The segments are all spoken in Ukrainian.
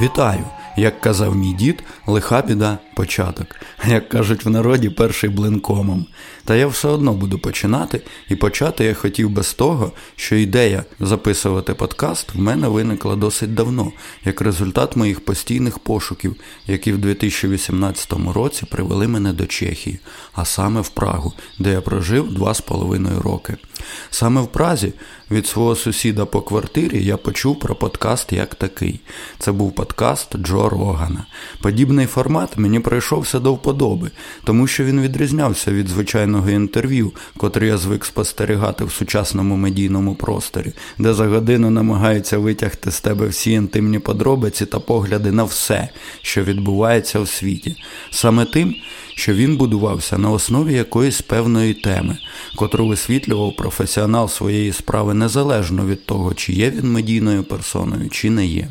Вітаю! Як казав мій дід, лиха біда початок. Як кажуть в народі, перший блинкомом. Та я все одно буду починати, і почати я хотів без того, що ідея записувати подкаст в мене виникла досить давно, як результат моїх постійних пошуків, які в 2018 році привели мене до Чехії, а саме в Прагу, де я прожив два з половиною роки. Саме в Празі від свого сусіда по квартирі я почув про подкаст як такий. Це був подкаст Джо Рогана. Подібний формат мені прийшовся до вподоби, тому що він відрізнявся від звичайного інтерв'ю, котре я звик спостерігати в сучасному медійному просторі, де за годину намагаються витягти з тебе всі інтимні подробиці та погляди на все, що відбувається в світі. Саме тим, що він будувався на основі якоїсь певної теми, котру висвітлював професіонал своєї справи незалежно від того, чи є він медійною персоною, чи не є.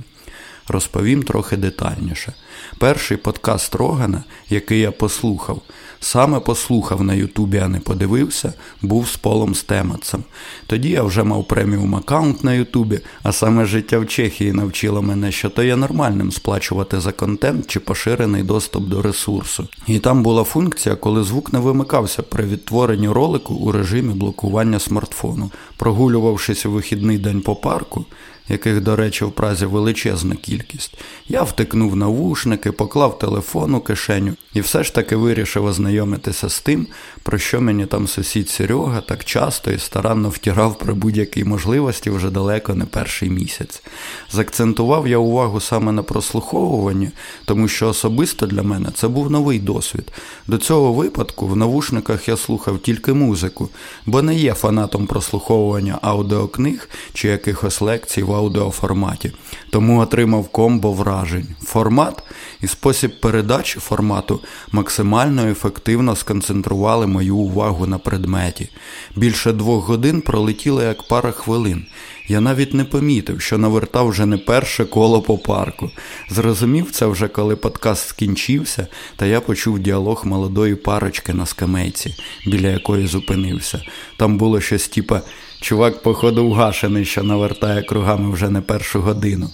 Розповім трохи детальніше. Перший подкаст Рогана, який я послухав, саме послухав на Ютубі, а не подивився, був з Полом Стемацем. Тоді я вже мав преміум аккаунт на Ютубі, а саме життя в Чехії навчило мене, що то є нормальним сплачувати за контент чи поширений доступ до ресурсу. І там була функція, коли звук не вимикався при відтворенні ролику у режимі блокування смартфону. Прогулювавшись у вихідний день по парку, яких, до речі, в Празі величезна кількість, я втикнув навушники, поклав телефон у кишеню і все ж таки вирішив ознайомитися з тим, про що мені там сусід Серега так часто і старанно втирав при будь-якій можливості вже далеко не перший місяць. Закцентував я увагу саме на прослуховуванні, тому що особисто для мене це був новий досвід. До цього випадку в навушниках я слухав тільки музику, бо не є фанатом прослуховування аудіокниг чи якихось лекцій в аудіоформаті, тому отримав комбо вражень. Формат і спосіб передачі формату максимально ефективно сконцентрували мою увагу на предметі. Більше двох годин пролетіло як пара хвилин. Я навіть не помітив, що навертав вже не перше коло по парку. Зрозумів це вже, коли подкаст скінчився, та я почув діалог молодої парочки на скамейці, біля якої зупинився. Там було щось типа чувак, походу, вгашений, що навертає кругами вже не першу годину.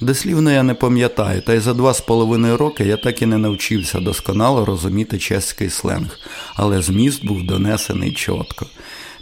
Дослівно я не пам'ятаю, та й за два з половиною роки я так і не навчився досконало розуміти чеський сленг, але зміст був донесений чітко.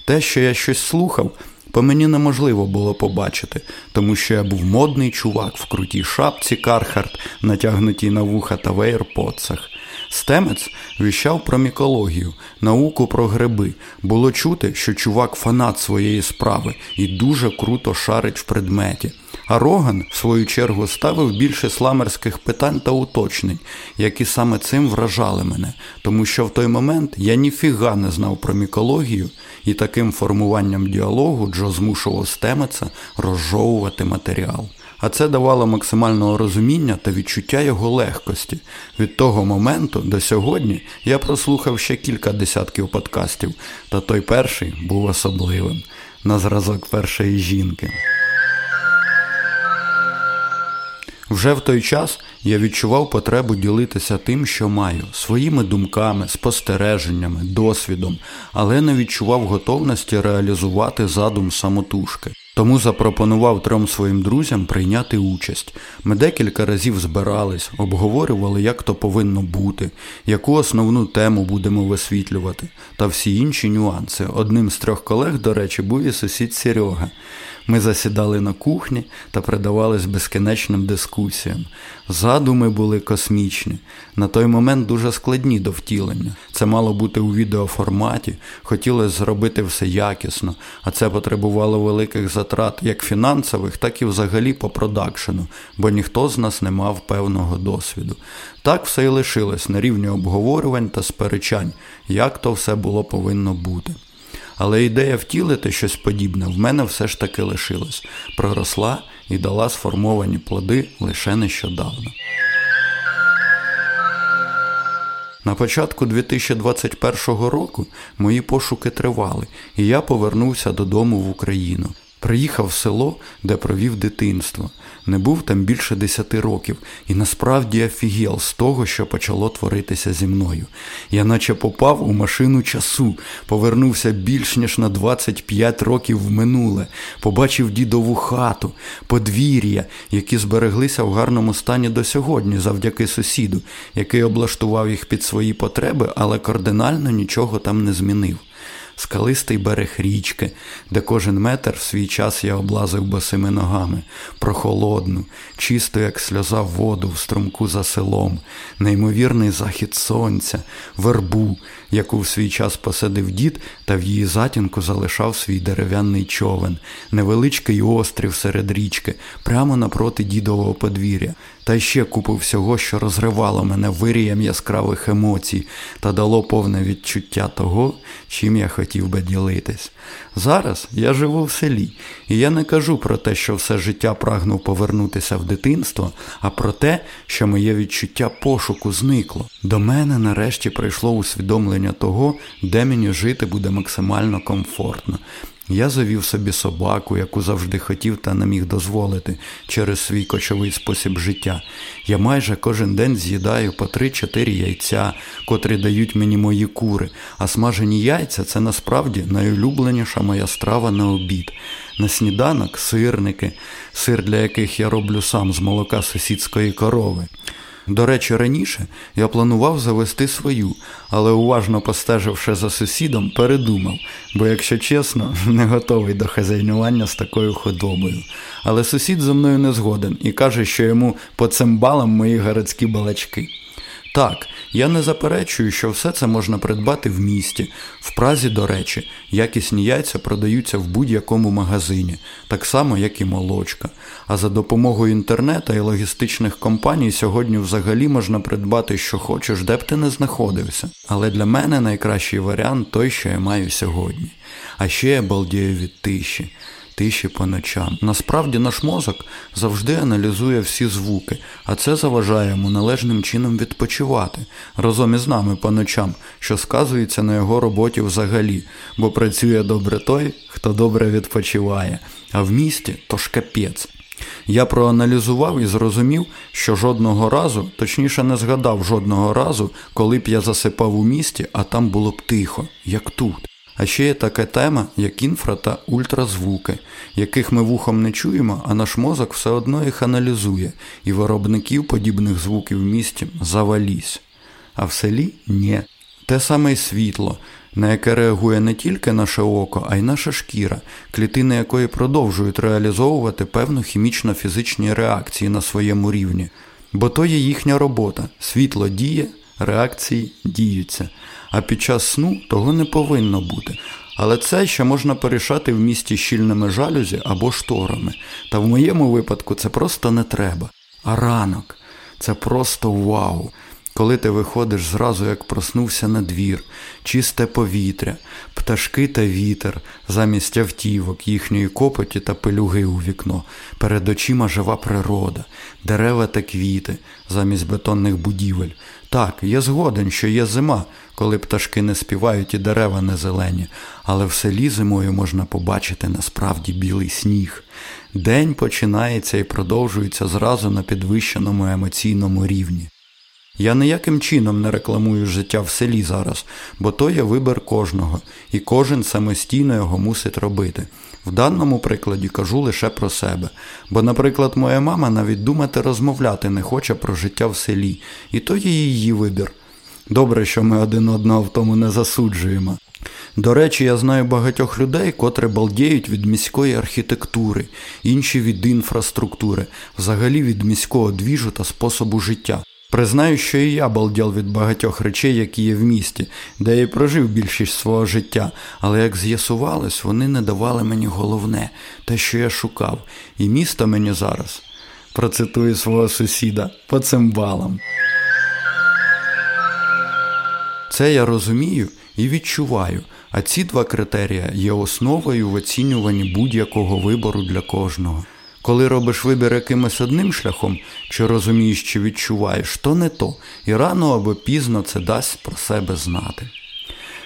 Те, що я щось слухав, по мені неможливо було побачити, тому що я був модний чувак в крутій шапці Кархарт, натягнутій на вуха та вейрпоцах. Стемець віщав про мікологію, науку про гриби. Було чути, що чувак фанат своєї справи і дуже круто шарить в предметі. А Роган, в свою чергу, ставив більше сламерських питань та уточнень, які саме цим вражали мене, тому що в той момент я ніфіга не знав про мікологію, і таким формуванням діалогу Джо змушував Стемеца розжовувати матеріал. А це давало максимального розуміння та відчуття його легкості. Від того моменту до сьогодні я прослухав ще кілька десятків подкастів, та той перший був особливим на зразок першої жінки. Вже в той час я відчував потребу ділитися тим, що маю, своїми думками, спостереженнями, досвідом, але не відчував готовності реалізувати задум самотужки. Тому запропонував трьом своїм друзям прийняти участь. Ми декілька разів збирались, обговорювали, як то повинно бути, яку основну тему будемо висвітлювати, та всі інші нюанси. Одним з трьох колег, до речі, був і сусід Серега. Ми засідали на кухні та предавались безкінечним дискусіям. Задуми були космічні, на той момент дуже складні до втілення. Це мало бути у відеоформаті, хотілося зробити все якісно, а це потребувало великих затрат як фінансових, так і взагалі по продакшену, бо ніхто з нас не мав певного досвіду. Так все і лишилось на рівні обговорювань та сперечань, як то все було повинно бути. Але ідея втілити щось подібне в мене все ж таки лишилась, проросла і дала сформовані плоди лише нещодавно. На початку 2021 року мої пошуки тривали, і я повернувся додому в Україну. Приїхав в село, де провів дитинство. Не був там більше десяти років, і насправді офігел з того, що почало творитися зі мною. Я наче попав у машину часу, повернувся більш ніж на 25 років в минуле, побачив дідову хату, подвір'я, які збереглися в гарному стані до сьогодні, завдяки сусіду, який облаштував їх під свої потреби, але кардинально нічого там не змінив скалистий берег річки, де кожен метр в свій час я облазив босими ногами, прохолодну, чисту, як сльоза воду в струмку за селом, неймовірний захід сонця, вербу, яку в свій час посадив дід, та в її затінку залишав свій дерев'яний човен, невеличкий острів серед річки, прямо напроти дідового подвір'я, та ще купу всього, що розривало мене вирієм яскравих емоцій та дало повне відчуття того, чим я хотів би ділитись. Зараз я живу в селі, і я не кажу про те, що все життя прагнув повернутися в дитинство, а про те, що моє відчуття пошуку зникло. До мене нарешті прийшло усвідомлення того, де мені жити буде максимально комфортно. Я завів собі собаку, яку завжди хотів та не міг дозволити через свій кочовий спосіб життя. Я майже кожен день з'їдаю по 3-4 яйця, котрі дають мені мої кури, а смажені яйця це насправді найулюбленіша моя страва на обід. На сніданок сирники, сир для яких я роблю сам з молока сусідської корови. До речі, раніше я планував завести свою, але уважно постеживши за сусідом, передумав, бо, якщо чесно, не готовий до хазяйнування з такою худобою. Але сусід зо мною не згоден і каже, що йому по цимбалам мої городські балачки. Так, я не заперечую, що все це можна придбати в місті. В Празі, до речі, якісні яйця продаються в будь-якому магазині, так само, як і молочка. А за допомогою інтернету і логістичних компаній сьогодні взагалі можна придбати, що хочеш, де б ти не знаходився. Але для мене найкращий варіант той, що я маю сьогодні. А ще я балдію від тиші тиші по ночам. Насправді наш мозок завжди аналізує всі звуки, а це заважає йому належним чином відпочивати разом із нами по ночам, що сказується на його роботі взагалі, бо працює добре той, хто добре відпочиває, а в місті то ж капець. Я проаналізував і зрозумів, що жодного разу, точніше не згадав жодного разу, коли б я засипав у місті, а там було б тихо, як тут. А ще є така тема, як інфра та ультразвуки, яких ми вухом не чуємо, а наш мозок все одно їх аналізує, і виробників подібних звуків в місті завалісь. А в селі ні. Те саме й світло, на яке реагує не тільки наше око, а й наша шкіра, клітини якої продовжують реалізовувати певну хімічно-фізичні реакції на своєму рівні. Бо то є їхня робота. Світло діє, реакції діються а під час сну того не повинно бути. Але це ще можна порішати в місті щільними жалюзі або шторами. Та в моєму випадку це просто не треба. А ранок це просто вау. Коли ти виходиш зразу, як проснувся на двір, чисте повітря, пташки та вітер, замість автівок, їхньої копоті та пилюги у вікно, перед очима жива природа, дерева та квіти, замість бетонних будівель. Так, я згоден, що є зима, коли пташки не співають і дерева не зелені, але в селі зимою можна побачити насправді білий сніг. День починається і продовжується зразу на підвищеному емоційному рівні. Я ніяким чином не рекламую життя в селі зараз, бо то є вибір кожного, і кожен самостійно його мусить робити. В даному прикладі кажу лише про себе. Бо, наприклад, моя мама навіть думати розмовляти не хоче про життя в селі, і то є її вибір. Добре, що ми один одного в тому не засуджуємо. До речі, я знаю багатьох людей, котрі балдіють від міської архітектури, інші від інфраструктури, взагалі від міського двіжу та способу життя. Признаю, що і я балділ від багатьох речей, які є в місті, де я й прожив більшість свого життя, але як з'ясувалось, вони не давали мені головне, те, що я шукав, і місто мені зараз процитую свого сусіда по цимбалам. Це я розумію і відчуваю, а ці два критерії є основою в оцінюванні будь-якого вибору для кожного. Коли робиш вибір якимось одним шляхом, чи розумієш, чи відчуваєш, то не то, і рано або пізно це дасть про себе знати.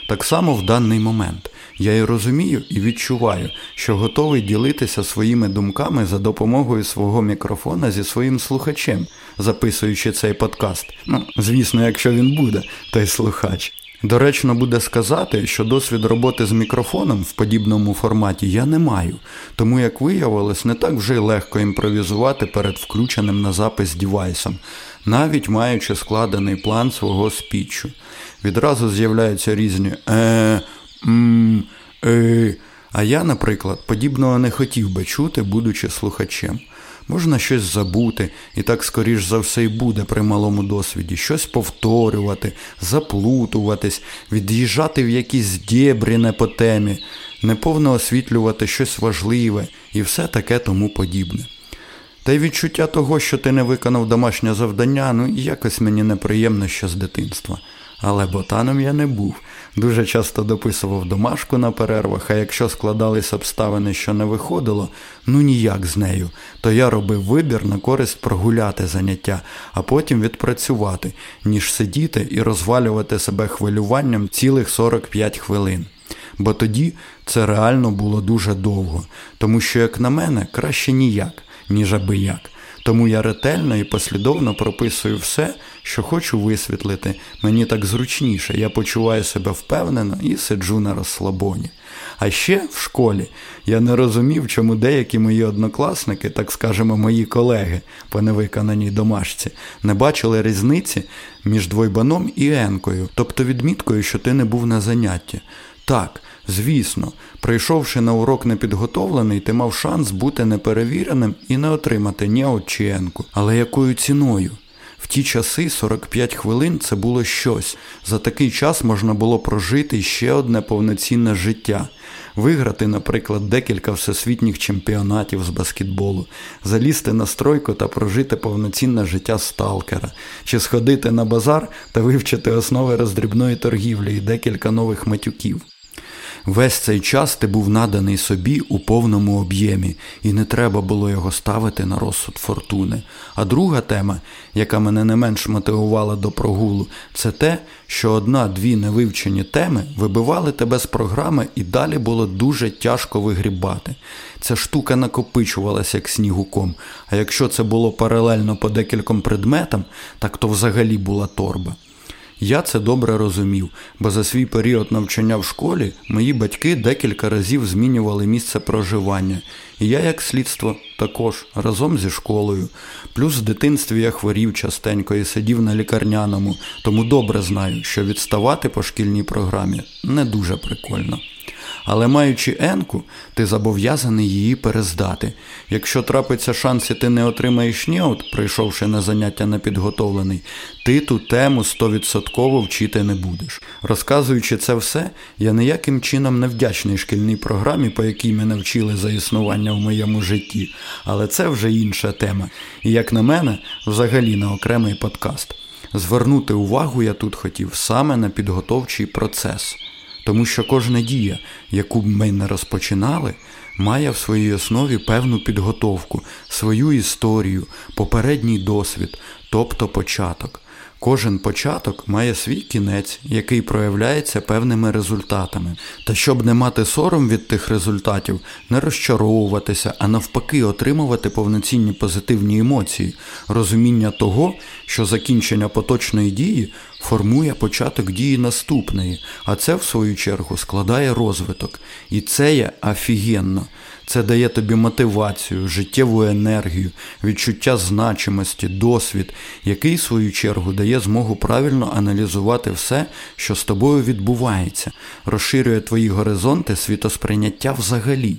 Так само в даний момент Я і розумію і відчуваю, що готовий ділитися своїми думками за допомогою свого мікрофона зі своїм слухачем, записуючи цей подкаст. Ну, звісно, якщо він буде, той слухач. Доречно буде сказати, що досвід роботи з мікрофоном в подібному форматі я не маю, тому, як виявилось, не так вже й легко імпровізувати перед включеним на запис дівайсом, навіть маючи складений план свого спічу. Відразу з'являються різні е, м, е. А я, наприклад, подібного не хотів би чути, будучи слухачем. Можна щось забути, і так скоріш за все й буде при малому досвіді, щось повторювати, заплутуватись, від'їжджати в якісь дєбрі не по темі, неповно освітлювати щось важливе і все таке тому подібне. Та й відчуття того, що ти не виконав домашнє завдання, ну якось мені неприємно ще з дитинства. Але ботаном я не був. Дуже часто дописував домашку на перервах, а якщо складались обставини, що не виходило, ну ніяк з нею, то я робив вибір на користь прогуляти заняття, а потім відпрацювати, ніж сидіти і розвалювати себе хвилюванням цілих 45 хвилин. Бо тоді це реально було дуже довго, тому що, як на мене, краще ніяк, ніж аби як. Тому я ретельно і послідовно прописую все, що хочу висвітлити. Мені так зручніше, я почуваю себе впевнено і сиджу на розслабоні. А ще в школі я не розумів, чому деякі мої однокласники, так скажемо, мої колеги по невиконаній домашці, не бачили різниці між двойбаном і енкою, тобто відміткою, що ти не був на занятті. Так, звісно, прийшовши на урок непідготовлений, ти мав шанс бути неперевіреним і не отримати ні енку. Але якою ціною? Ті часи 45 хвилин це було щось. За такий час можна було прожити ще одне повноцінне життя. Виграти, наприклад, декілька всесвітніх чемпіонатів з баскетболу, залізти на стройку та прожити повноцінне життя сталкера, чи сходити на базар та вивчити основи роздрібної торгівлі і декілька нових матюків. Весь цей час ти був наданий собі у повному об'ємі, і не треба було його ставити на розсуд фортуни. А друга тема, яка мене не менш мотивувала до прогулу, це те, що одна-дві невивчені теми вибивали тебе з програми і далі було дуже тяжко вигрібати. Ця штука накопичувалася як снігуком, а якщо це було паралельно по декільком предметам, так то взагалі була торба. Я це добре розумів, бо за свій період навчання в школі мої батьки декілька разів змінювали місце проживання, і я, як слідство, також разом зі школою. Плюс в дитинстві я хворів частенько і сидів на лікарняному, тому добре знаю, що відставати по шкільній програмі не дуже прикольно. Але маючи енку, ти зобов'язаний її перездати. Якщо трапиться шанс і ти не отримаєш ніот, прийшовши на заняття непідготовлений, ти ту тему стовідсотково вчити не будеш. Розказуючи це все, я ніяким чином не вдячний шкільній програмі, по якій мене вчили за існування в моєму житті, але це вже інша тема. І як на мене, взагалі на окремий подкаст. Звернути увагу я тут хотів саме на підготовчий процес. Тому що кожна дія, яку б ми не розпочинали, має в своїй основі певну підготовку, свою історію, попередній досвід, тобто початок. Кожен початок має свій кінець, який проявляється певними результатами. Та щоб не мати сором від тих результатів, не розчаровуватися, а навпаки, отримувати повноцінні позитивні емоції, розуміння того, що закінчення поточної дії формує початок дії наступної, а це, в свою чергу, складає розвиток. І це є офігенно. Це дає тобі мотивацію, життєву енергію, відчуття значимості, досвід, який, в свою чергу, дає змогу правильно аналізувати все, що з тобою відбувається, розширює твої горизонти світосприйняття взагалі.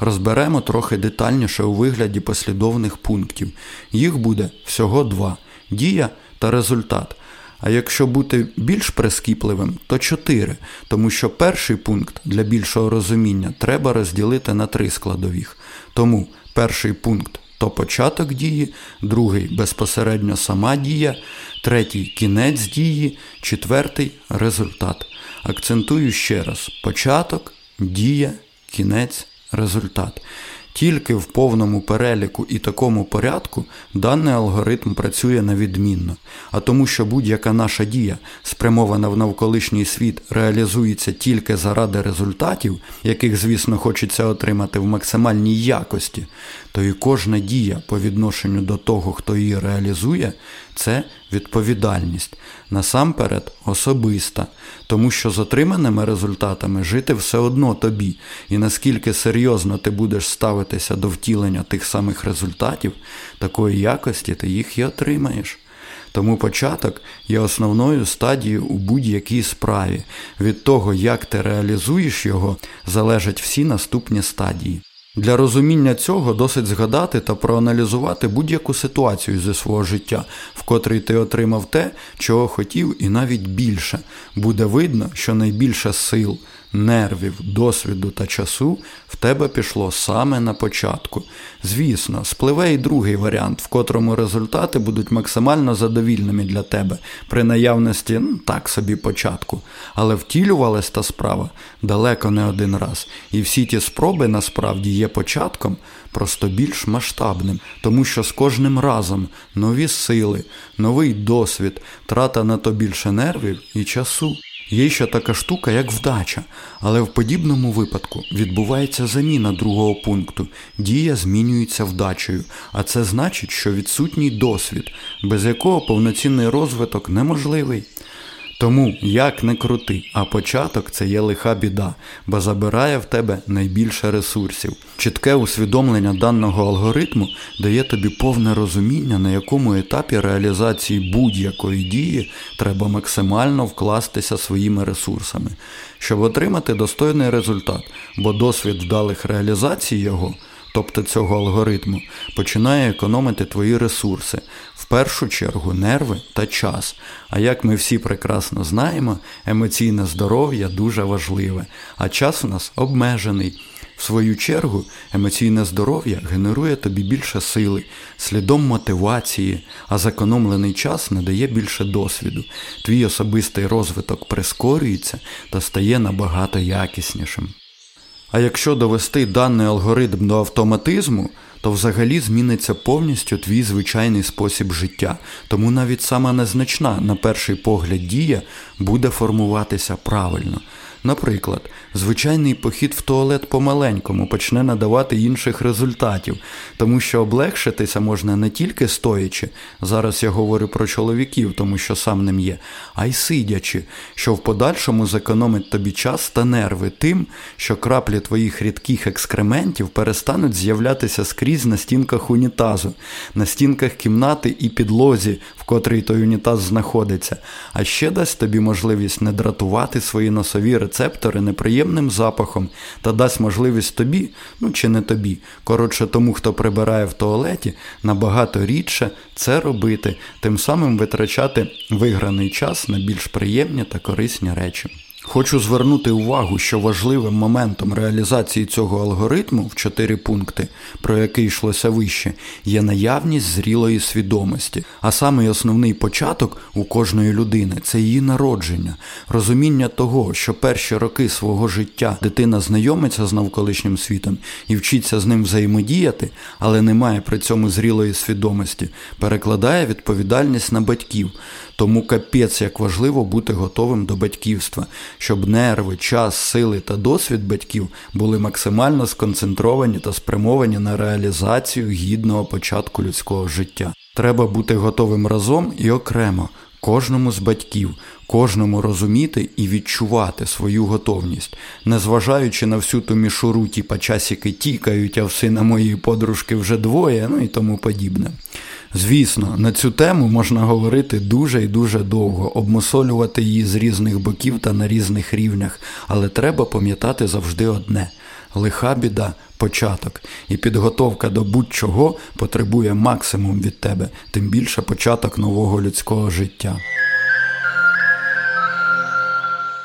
Розберемо трохи детальніше у вигляді послідовних пунктів. Їх буде всього два дія та результат. А якщо бути більш прискіпливим, то чотири, тому що перший пункт для більшого розуміння треба розділити на три складових. Тому перший пункт то початок дії, другий безпосередньо сама дія, третій кінець дії, четвертий результат. Акцентую ще раз: початок, дія, кінець, результат. Тільки в повному переліку і такому порядку даний алгоритм працює невідмінно, а тому, що будь-яка наша дія, спрямована в навколишній світ, реалізується тільки заради результатів, яких, звісно, хочеться отримати в максимальній якості, то і кожна дія по відношенню до того, хто її реалізує, це відповідальність, насамперед особиста, тому що з отриманими результатами жити все одно тобі, і наскільки серйозно ти будеш ставитися до втілення тих самих результатів, такої якості ти їх і отримаєш. Тому початок є основною стадією у будь-якій справі. Від того, як ти реалізуєш його, залежать всі наступні стадії. Для розуміння цього досить згадати та проаналізувати будь-яку ситуацію зі свого життя, в котрій ти отримав те, чого хотів, і навіть більше. Буде видно, що найбільше сил, нервів, досвіду та часу в тебе пішло саме на початку. Звісно, спливе і другий варіант, в котрому результати будуть максимально задовільними для тебе при наявності ну, так собі початку. Але втілювалась та справа далеко не один раз. І всі ті спроби насправді є початком, просто більш масштабним, тому що з кожним разом нові сили, новий досвід, трата на то більше нервів і часу. Є ще така штука, як вдача, але в подібному випадку відбувається заміна другого пункту. Дія змінюється вдачею, а це значить, що відсутній досвід, без якого повноцінний розвиток неможливий. Тому як не крути, а початок це є лиха біда, бо забирає в тебе найбільше ресурсів. Чітке усвідомлення даного алгоритму дає тобі повне розуміння, на якому етапі реалізації будь-якої дії треба максимально вкластися своїми ресурсами, щоб отримати достойний результат, бо досвід вдалих реалізацій його тобто цього алгоритму, починає економити твої ресурси, в першу чергу нерви та час. А як ми всі прекрасно знаємо, емоційне здоров'я дуже важливе, а час у нас обмежений. В свою чергу, емоційне здоров'я генерує тобі більше сили, слідом мотивації, а зекономлений час надає більше досвіду. Твій особистий розвиток прискорюється та стає набагато якіснішим. А якщо довести даний алгоритм до автоматизму, то взагалі зміниться повністю твій звичайний спосіб життя. Тому навіть сама незначна, на перший погляд, дія буде формуватися правильно. Наприклад, звичайний похід в туалет по-маленькому почне надавати інших результатів, тому що облегшитися можна не тільки стоячи, зараз я говорю про чоловіків, тому що сам ним є, а й сидячи, що в подальшому зекономить тобі час та нерви тим, що краплі твоїх рідких екскрементів перестануть з'являтися скрізь на стінках унітазу, на стінках кімнати і підлозі, котрій той унітаз знаходиться, а ще дасть тобі можливість не дратувати свої носові рецептори неприємним запахом та дасть можливість тобі, ну чи не тобі, коротше тому, хто прибирає в туалеті, набагато рідше це робити, тим самим витрачати виграний час на більш приємні та корисні речі. Хочу звернути увагу, що важливим моментом реалізації цього алгоритму в чотири пункти, про який йшлося вище, є наявність зрілої свідомості. А самий основний початок у кожної людини це її народження, розуміння того, що перші роки свого життя дитина знайомиться з навколишнім світом і вчиться з ним взаємодіяти, але не має при цьому зрілої свідомості, перекладає відповідальність на батьків. Тому капець як важливо бути готовим до батьківства, щоб нерви, час, сили та досвід батьків були максимально сконцентровані та спрямовані на реалізацію гідного початку людського життя. Треба бути готовим разом і окремо, кожному з батьків, кожному розуміти і відчувати свою готовність, незважаючи на всю ту мішуру, тіпа часики тікають, а в сина моєї подружки вже двоє, ну і тому подібне. Звісно, на цю тему можна говорити дуже і дуже довго, обмусолювати її з різних боків та на різних рівнях, але треба пам'ятати завжди одне: лиха біда початок, і підготовка до будь-чого потребує максимум від тебе, тим більше початок нового людського життя.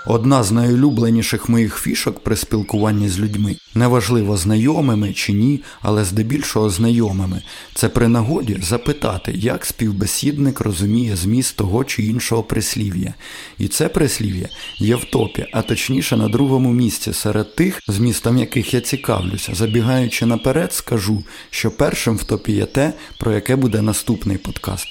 Одна з найулюбленіших моїх фішок при спілкуванні з людьми, неважливо знайомими чи ні, але здебільшого знайомими, це при нагоді запитати, як співбесідник розуміє зміст того чи іншого прислів'я. І це прислів'я є в топі, а точніше на другому місці серед тих, змістом яких я цікавлюся. Забігаючи наперед, скажу, що першим в топі є те, про яке буде наступний подкаст.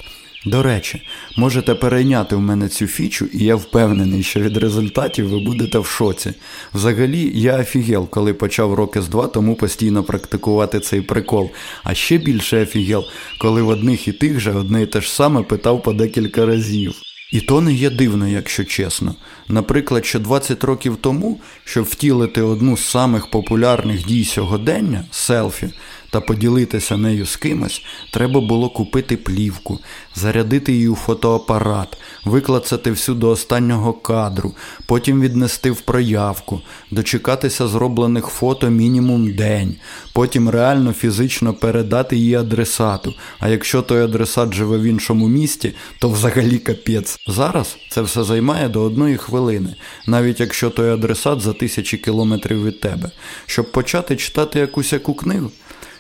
До речі, можете перейняти в мене цю фічу, і я впевнений, що від результатів ви будете в шоці. Взагалі, я офігел, коли почав роки з два тому постійно практикувати цей прикол. А ще більше офігел, коли в одних і тих же одне і те ж саме питав по декілька разів. І то не є дивно, якщо чесно. Наприклад, що 20 років тому, щоб втілити одну з самих популярних дій сьогодення селфі, та поділитися нею з кимось, треба було купити плівку, зарядити її у фотоапарат, виклацати всю до останнього кадру, потім віднести в проявку, дочекатися зроблених фото мінімум день, потім реально фізично передати її адресату. А якщо той адресат живе в іншому місті, то взагалі капець. Зараз це все займає до одної хвилини, навіть якщо той адресат за тисячі кілометрів від тебе. Щоб почати читати якусь яку книгу.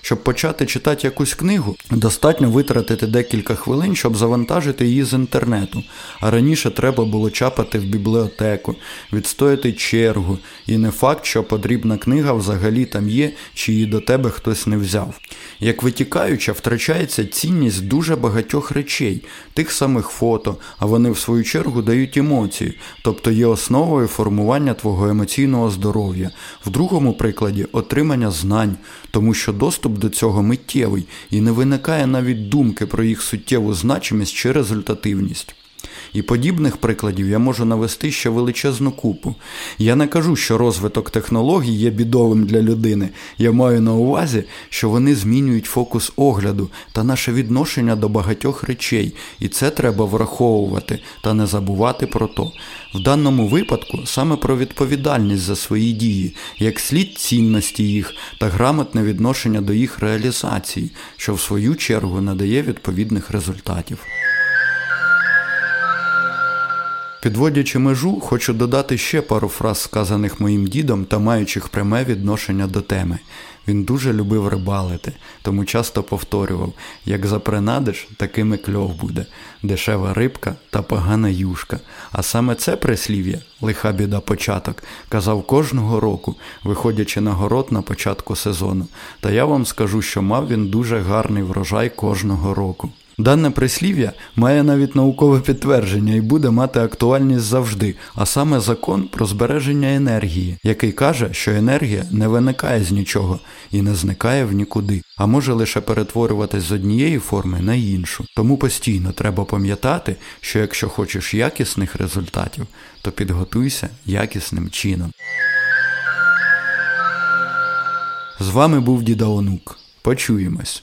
Щоб почати читати якусь книгу, достатньо витратити декілька хвилин, щоб завантажити її з інтернету. А раніше треба було чапати в бібліотеку, відстояти чергу, і не факт, що потрібна книга взагалі там є, чи її до тебе хтось не взяв. Як витікаюча, втрачається цінність дуже багатьох речей, тих самих фото, а вони в свою чергу дають емоції, тобто є основою формування твого емоційного здоров'я. В другому прикладі отримання знань, тому що доступ доступ до цього миттєвий і не виникає навіть думки про їх суттєву значимість чи результативність. І подібних прикладів я можу навести ще величезну купу. Я не кажу, що розвиток технологій є бідовим для людини. Я маю на увазі, що вони змінюють фокус огляду та наше відношення до багатьох речей, і це треба враховувати та не забувати про то. В даному випадку саме про відповідальність за свої дії, як слід цінності їх та грамотне відношення до їх реалізації, що в свою чергу надає відповідних результатів. Підводячи межу, хочу додати ще пару фраз, сказаних моїм дідом та маючих пряме відношення до теми. Він дуже любив рибалити, тому часто повторював як запринадиш, такими кльов буде, дешева рибка та погана юшка. А саме це прислів'я, лиха біда початок, казав кожного року, виходячи на город на початку сезону. Та я вам скажу, що мав він дуже гарний врожай кожного року. Дане прислів'я має навіть наукове підтвердження і буде мати актуальність завжди, а саме закон про збереження енергії, який каже, що енергія не виникає з нічого і не зникає в нікуди, а може лише перетворюватись з однієї форми на іншу. Тому постійно треба пам'ятати, що якщо хочеш якісних результатів, то підготуйся якісним чином. З вами був Діда Онук. Почуємось.